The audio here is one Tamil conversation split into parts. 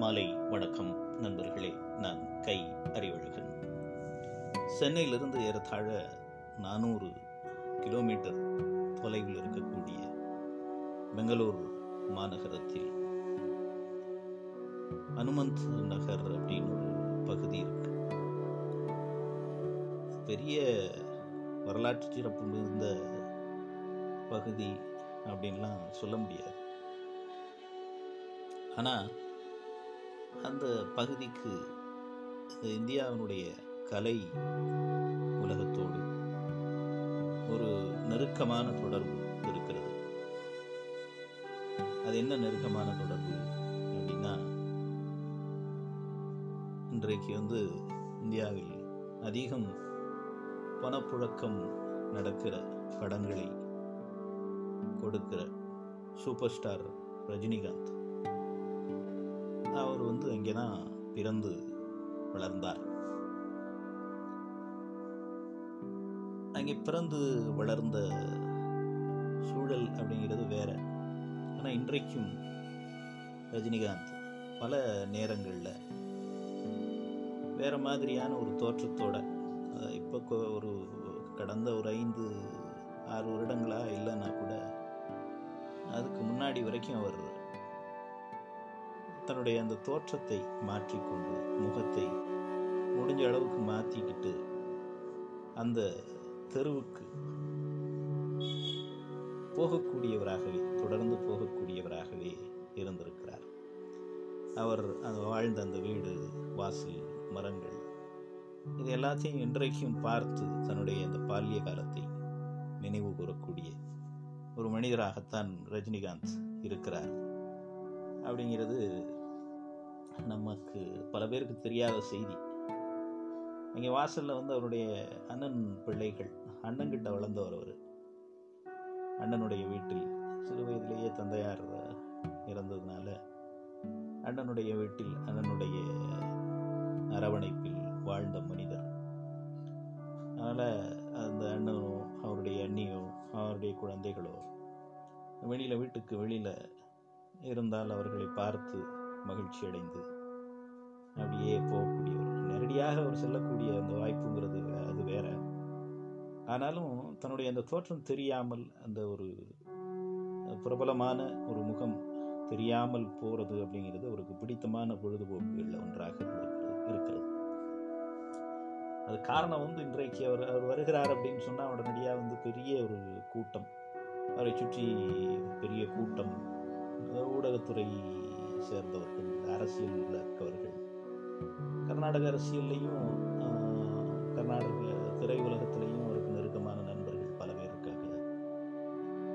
மாலை வணக்கம் நண்பர்களே நான் கை அறிவழகன் சென்னையிலிருந்து ஏறத்தாழ நானூறு கிலோமீட்டர் தொலைவில் இருக்கக்கூடிய பெங்களூர் மாநகரத்தில் அனுமந்த் நகர் அப்படின்னு ஒரு பகுதி இருக்கு. பெரிய வரலாற்று சிறப்பு மிகுந்த பகுதி அப்படின்லாம் சொல்ல முடியாது. ஆனால் அந்த பகுதிக்கு இந்தியாவினுடைய கலை உலகத்தோடு ஒரு நெருக்கமான தொடர்பு இருக்கிறது. அது என்ன நெருக்கமான தொடர்பு அப்படின்னா இன்றைக்கு வந்து இந்தியாவில் அதிகம் பணப்புழக்கம் நடக்கிற படங்களை கொடுக்கிற சூப்பர் ஸ்டார் ரஜினிகாந்த். இங்கே தான் பிறந்து வளர்ந்தார். அங்கே பிறந்து வளர்ந்த சூழல் அப்படிங்கிறது வேற. ஆனால் இன்றைக்கும் ரஜினிகாந்த் பல நேரங்களில் வேற மாதிரியான ஒரு தோற்றத்தோட இப்போ ஒரு கடந்த ஒரு ஐந்து ஆறு வருடங்களாக இல்லைன்னா கூட அதுக்கு முன்னாடி வரைக்கும் அவர் தன்னுடைய அந்த தோற்றத்தை மாற்றிக்கொண்டு முகத்தை முடிஞ்ச அளவுக்கு மாற்றிக்கிட்டு அந்த தெருவுக்கு போகக்கூடியவராகவே தொடர்ந்து போகக்கூடியவராகவே இருந்திருக்கிறார். அவர் அந்த வாழ்ந்த அந்த வீடு வாசல் மரங்கள் இது எல்லாத்தையும் இன்றைக்கும் பார்த்து தன்னுடைய அந்த பால்ய காலத்தை நினைவு கூறக்கூடிய ஒரு மனிதராகத்தான் ரஜினிகாந்த் இருக்கிறார். அப்படிங்கிறது நமக்கு பல பேருக்கு தெரியாத செய்தி. இங்கே வாசலில் வந்து அவருடைய அண்ணன் பிள்ளைகள் அண்ணன்கிட்ட வளர்ந்தவர் அவர். அண்ணனுடைய வீட்டில். சிறு வயதிலேயே தந்தையார் இறந்ததுனால அண்ணனுடைய வீட்டில் அண்ணனுடைய அரவணைப்பில் வாழ்ந்த மனிதர். அதனால் அந்த அண்ணனும் அவருடைய அண்ணியோ அவருடைய குழந்தைகளோ வெளியில் வீட்டுக்கு வெளியில் இருந்தால் அவர்களை பார்த்து மகிழ்ச்சி அடைந்து அப்படியே போகக்கூடியவர் நேரடியாக அவர் செல்லக்கூடிய அந்த வாய்ப்புங்கிறது அது வேற. ஆனாலும் தன்னுடைய அந்த தோற்றம் தெரியாமல் அந்த ஒரு பிரபலமான ஒரு முகம் தெரியாமல் போகிறது அப்படிங்கிறது அவருக்கு பிடித்தமான பொழுதுபோக்குகளில் ஒன்றாக இருக்கிறது. அது காரணம் வந்து இன்றைக்கு அவர் அவர் வருகிறார் அப்படின்னு சொன்னால் உடனடியாக வந்து பெரிய ஒரு கூட்டம். அவரை சுற்றி பெரிய கூட்டம். ஊடகத்துறை சேர்ந்தவர்கள் அரசியல் உள்ளவர்கள் கர்நாடக அரசியல்லையும் கர்நாடக திரையுலகத்திலையும் அவருக்கு நெருக்கமான நண்பர்கள் பல பேர் இருக்காங்க.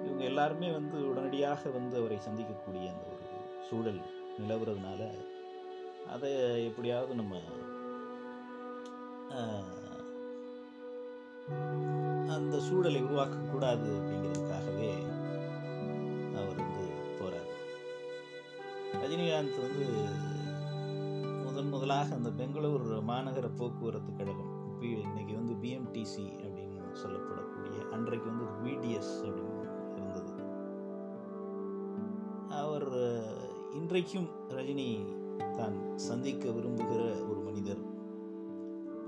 இவங்க எல்லாருமே வந்து உடனடியாக வந்து அவரை சந்திக்கக்கூடிய அந்த ஒரு சூழல் நிலவுறதுனால அதை எப்படியாவது நம்ம அந்த சூழலை உருவாக்கக்கூடாது அப்படிங்கிறது ரஜினிகாந்த் வந்து முதன் முதலாக அந்த பெங்களூர் மாநகர போக்குவரத்து கழகம். இப்போ இன்னைக்கு வந்து பிஎம்டிசி அப்படின்னு சொல்லப்படக்கூடிய அன்றைக்கு வந்து பிடிஎஸ் அப்படின்னு இருந்தது. அவர் இன்றைக்கும் ரஜினி தான் சந்திக்க விரும்புகிற ஒரு மனிதர்.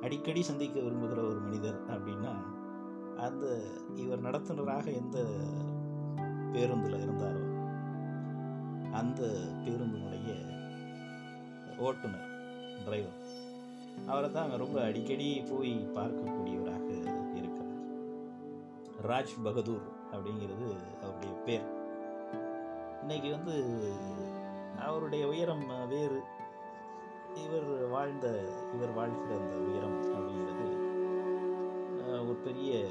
அடிக்கடி சந்திக்க விரும்புகிற ஒரு மனிதர் அப்படின்னா அந்த இவர் நடத்துனராக எந்த பேருந்தில் இருந்தாரோ அந்த பேருந்தினுடைய ஓட்டுநர் டிரைவர் அவரை தான் ரொம்ப அடிக்கடி போய் பார்க்கக்கூடியவராக இருக்கிறார். ராஜ் பகதூர் அப்படிங்கிறது அவருடைய பேர். இன்னைக்கு வந்து அவருடைய உயரம் வேறு. இவர் வாழ்ந்த இவர் வாழ்கிற அந்த உயரம் அப்படிங்கிறது ஒரு பெரிய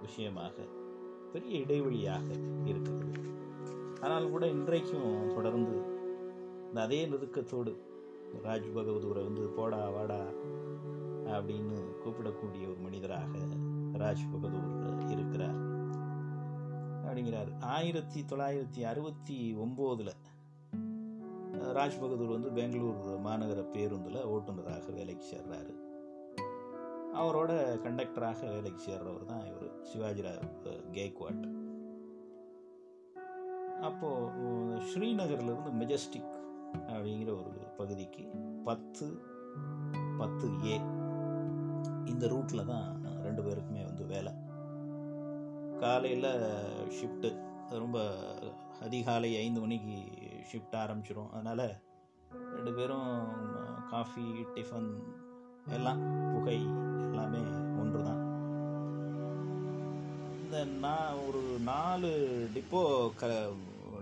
விஷயமாக பெரிய இடைவெளியாக இருக்கிறது. ஆனால் கூட இன்றைக்கும் தொடர்ந்து இந்த அதே நெருக்கத்தோடு ராஜ் பகவதூரை வந்து போடா வாடா அப்படின்னு கூப்பிடக்கூடிய ஒரு மனிதராக ராஜ் பகதூர் இருக்கிறார். அப்படிங்கிறார். ஆயிரத்தி தொள்ளாயிரத்தி அறுபத்தி ஒம்போதில் ராஜ் பகதூர் வந்து பெங்களூர் மாநகர பேருந்தில் ஓட்டுநராக வேலைக்கு சேர்றாரு. அவரோட கண்டக்டராக வேலைக்கு சேர்றவர் தான் இவர் சிவாஜிராவ் கேக்வாட். அப்போது ஸ்ரீநகர்லேருந்து மெஜஸ்டிக் அப்படிங்கிற ஒரு பகுதிக்கு பத்து பத்து ஏ இந்த ரூட்டில் தான் ரெண்டு பேருக்குமே வந்து வேலை. காலையில் ஷிஃப்ட்டு ரொம்ப அதிகாலை ஐந்து மணிக்கு ஷிஃப்ட் ஆரம்பிச்சிடும் அதனால் ரெண்டு பேரும் காஃபி டிஃபன் எல்லாம் புகை எல்லாமே இந்த நான் ஒரு நாலு டிப்போ க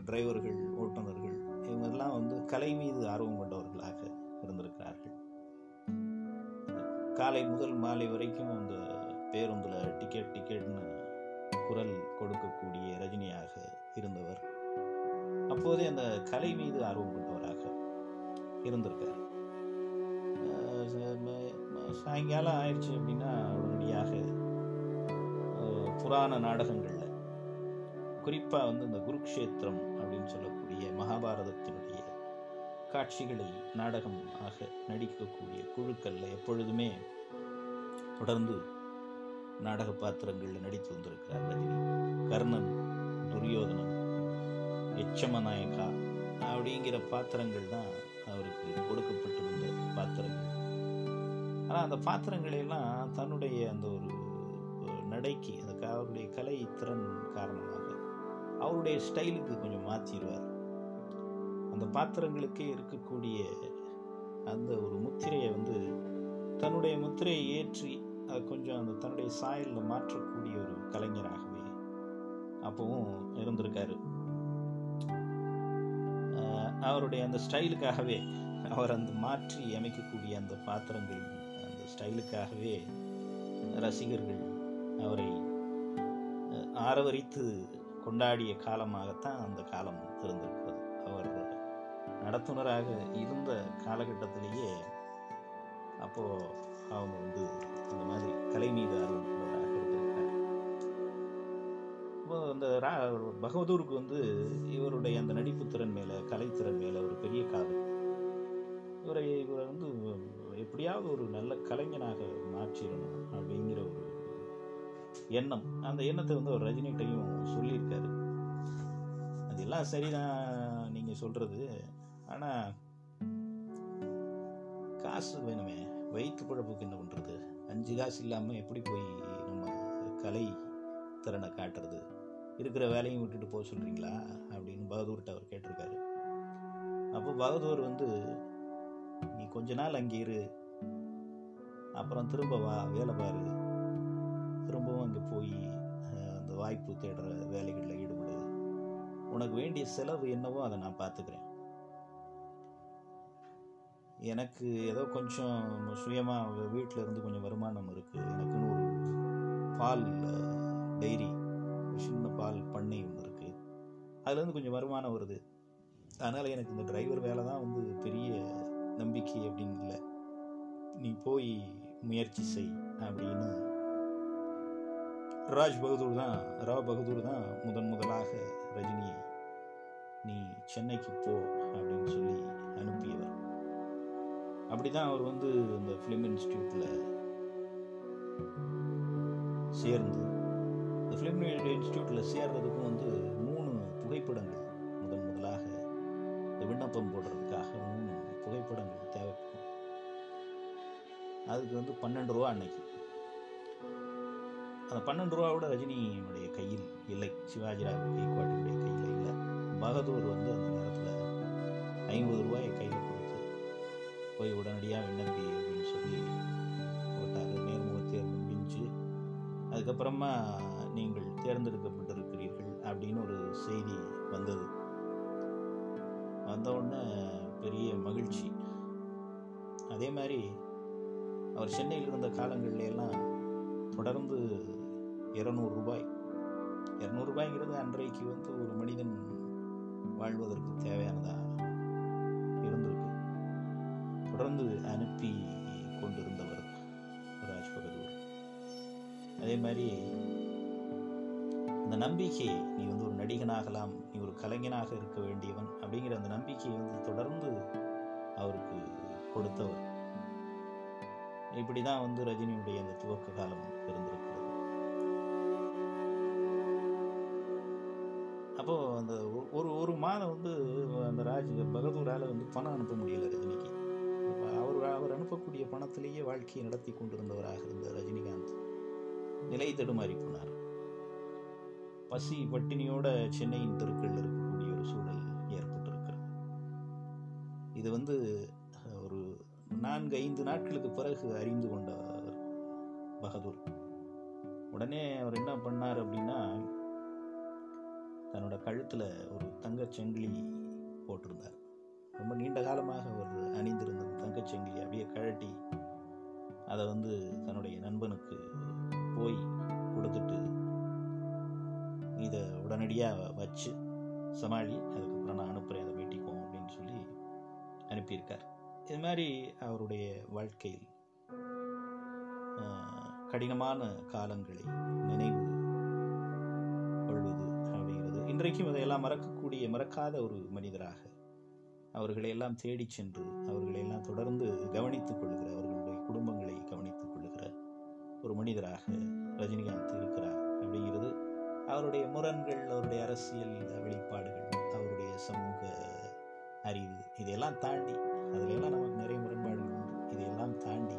டிரைவர்கள் ஓட்டுநர்கள் இவங்கெல்லாம் வந்து கலை மீது ஆர்வம் கொண்டவர்களாக இருந்திருக்கிறார்கள். காலை முதல் மாலை வரைக்கும் அந்த பேருந்தில் டிக்கெட் டிக்கெட்னு குரல் கொடுக்கக்கூடிய ரஜினியாக இருந்தவர். அப்போதே அந்த கலை மீது ஆர்வம் கொண்டவராக இருந்திருக்கார். சாயங்காலம் ஆயிடுச்சு அப்படின்னா உடனடியாக புராண நாடகங்களில். குறிப்பாக வந்து இந்த குருக்ஷேத்திரம் அப்படின்னு சொல்லக்கூடிய மகாபாரதத்தினுடைய காட்சிகளை நாடகம் ஆக நடிக்கக்கூடிய குழுக்களில் எப்பொழுதுமே தொடர்ந்து நாடக பாத்திரங்களில் நடித்து வந்திருக்கிறார் ரஜினி. கர்ணன் துரியோதனன் எச்சமநாயகா அப்படிங்கிற பாத்திரங்கள் தான் அவருக்கு கொடுக்கப்பட்டிருந்த பாத்திரங்கள். ஆனால் அந்த பாத்திரங்களையெல்லாம் தன்னுடைய அந்த ஒரு ஒரு நடைக்கு அவருடைய கலை திறன் காரணமாக அவருடைய ஸ்டைலுக்கு கொஞ்சம் மாற்றிடுவார் அந்த பாத்திரங்களுக்கே இருக்கக்கூடிய அந்த ஒரு முத்திரையை வந்து தன்னுடைய முத்திரையை ஏற்றி அதை கொஞ்சம் அந்த தன்னுடைய சாயலில் மாற்றக்கூடிய ஒரு கலைஞராகவே அப்பவும் இருந்திருக்காரு. அவருடைய அந்த ஸ்டைலுக்காகவே அவர் அந்த மாற்றி அமைக்கக்கூடிய அந்த பாத்திரங்கள் அந்த ஸ்டைலுக்காகவே ரசிகர்கள் அவரை ஆரவரித்து கொண்டாடிய காலமாகத்தான் அந்த காலம் இருந்திருக்கிறது அவர் நடத்துனராக இருந்த காலகட்டத்திலேயே அப்போது அவங்க வந்து அந்த மாதிரி கலை மீது ஆர்வம் உள்ளவராக இருந்திருக்கார் இப்போ அந்த ரா பகவதூருக்கு வந்து இவருடைய அந்த நடிப்பு திறன் மேலே கலைத்திறன் மேலே ஒரு பெரிய காதல். இவரை இவரை வந்து எப்படியாவது ஒரு நல்ல கலைஞனாக மாற்றிடணும் அப்படிங்கிற ஒரு எண்ணம். அந்த எண்ணத்தை வந்து அவர் ரஜினிகிட்டையும் சொல்லியிருக்காரு. அதெல்லாம் சரிதான் நீங்கள் சொல்கிறது ஆனால் காசு வேணுமே. வயிற்று குழப்புக்கு என்ன பண்ணுறது அஞ்சு காசு இல்லாமல் எப்படி போய் நம்ம கலை திறனை காட்டுறது? இருக்கிற வேலையும் விட்டுட்டு போக சொல்கிறீங்களா அப்படின்னு பகதூர்கிட்ட அவர் கேட்டிருக்காரு. அப்போ பகதூர் வந்து நீ கொஞ்ச நாள் அங்கே இரு. அப்புறம் திரும்ப வா. வேலை பாரு. வாய்ப்பு தேடுற வேலைகளில் ஈடுபடு. உனக்கு வேண்டிய செலவு என்னவோ அதை நான் பார்த்துக்கிறேன். எனக்கு ஏதோ கொஞ்சம் சுயமாக வீட்டில் இருந்து கொஞ்சம் வருமானம் இருக்குது எனக்குன்னு ஒரு பால் டைரி சின்ன பால் பண்ணை ஒன்று இருக்குது அதுலேருந்து கொஞ்சம் வருமானம் வருது. அதனால் எனக்கு இந்த டிரைவர் வேலை தான் வந்து பெரிய நம்பிக்கை அப்படின்னு இல்லை. நீ போய் முயற்சி செய் அப்படின்னு ராஜ் பகதூர் தான் ராவ் பகதூர் தான் முதன் முதலாக ரஜினியை நீ சென்னைக்கு போ அப்படின்னு சொல்லி அனுப்பியவர். அப்படி தான் அவர் வந்து இந்த ஃபிலிம் இன்ஸ்டியூட்டில் சேர்ந்து இந்த ஃபிலிம் இன்ஸ்டியூட்டில் சேர்றதுக்கும் வந்து மூணு புகைப்படங்கள் முதன் முதலாக இந்த விண்ணப்பம் போடுறதுக்காக மூணு புகைப்படங்கள் தேவைப்படும். அதுக்கு வந்து பன்னெண்டு ரூபா அன்னைக்கு. அந்த பன்னெண்டு ரூபாவோட ரஜினியினுடைய கையில் இல்லை. சிவாஜிராவ் கைக்வாட்டினுடைய கையில் இல்லை. பகதூர் வந்து அந்த நேரத்தில் ஐம்பது ரூபாயை கையில் கொடுத்து போய் உடனடியாக விண்ணப்பி அப்படின்னு சொல்லி போட்டார். நேர்முக தேர்வு முடிஞ்சு அதுக்கப்புறமா நீங்கள் தேர்ந்தெடுக்கப்பட்டிருக்கிறீர்கள் அப்படின்னு ஒரு செய்தி வந்தது. வந்தவுடனே பெரிய மகிழ்ச்சி. அதே மாதிரி அவர் சென்னையில் இருந்த காலங்கள்ல எல்லாம் தொடர்ந்து இரநூறு ரூபாய். இரநூறுபாய்ங்கிறது அன்றைக்கு வந்து ஒரு மனிதன் வாழ்வதற்கு தேவையானதாக இருந்திருக்கு. தொடர்ந்து அனுப்பி கொண்டிருந்தவர் ராஜ் பகதூர். அதே மாதிரி அந்த நம்பிக்கை நீ வந்து ஒரு நடிகனாகலாம் நீ ஒரு கலைஞனாக இருக்க வேண்டியவன் அப்படிங்கிற அந்த நம்பிக்கையை வந்து தொடர்ந்து அவருக்கு கொடுத்தவர். இப்படி தான் வந்து ரஜினியுடைய அந்த துவக்க காலம் இருந்திருக்கு. அப்போது அந்த ஒ- ஒரு ஒரு மாதம் வந்து அந்த ராஜ் பகதூரால் வந்து பணம் அனுப்ப முடியல ரஜினிக்கு. அவர் அவர் அனுப்பக்கூடிய பணத்திலேயே வாழ்க்கையை நடத்தி கொண்டிருந்தவராக இருந்த ரஜினிகாந்த் நிலை தடுமாறி போனார். பசி பட்டினியோட சென்னையின் தெருக்களில் இருக்கக்கூடிய ஒரு சூழல் ஏற்பட்டிருக்கிறது. இது வந்து ஒரு நான்கு ஐந்து நாட்களுக்கு பிறகு அறிந்து கொண்டார் பகதூர். உடனே அவர் என்ன பண்ணார் அப்படின்னா தன்னோட கழுத்தில் ஒரு தங்கச்சங்கிலி போட்டிருந்தார். ரொம்ப நீண்ட காலமாக அவர் அணிந்திருந்த அந்த அப்படியே கழட்டி அதை வந்து தன்னுடைய நண்பனுக்கு போய் கொடுத்துட்டு இதை உடனடியாக வச்சு சமாளி அதுக்கப்புறம் நான் அனுப்புகிறேன் அதை வெட்டிக்குவோம் அப்படின்னு சொல்லி அனுப்பியிருக்கார். இது மாதிரி அவருடைய வாழ்க்கையில் கடினமான காலங்களை நினைவு இன்றைக்கும் அதையெல்லாம் மறக்கக்கூடிய மறக்காத ஒரு மனிதராக அவர்களை எல்லாம் தேடிச் சென்று அவர்களை எல்லாம் தொடர்ந்து கவனித்துக் கொள்கிற அவர்களுடைய குடும்பங்களை கவனித்துக் கொள்கிற ஒரு மனிதராக ரஜினிகாந்த் இருக்கிறார். அப்படிங்கிறது அவருடைய முரண்கள் அவருடைய அரசியல் வெளிப்பாடுகள் அவருடைய சமூக அறிவு இதையெல்லாம் தாண்டி அதில் எல்லாம் நமக்கு நிறைய முரண்பாடுகள் உண்டு. இதையெல்லாம் தாண்டி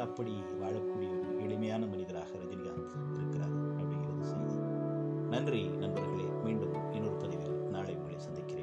அப்படி வாழக்கூடிய ஒரு எளிமையான மனிதராக ரஜினிகாந்த் இருக்கிறார் அப்படிங்கிறது செய்தி. நன்றி நண்பர்களே. மீண்டும் இன்னொரு பதிவில் நாளை உங்களை சந்திக்கிறேன்.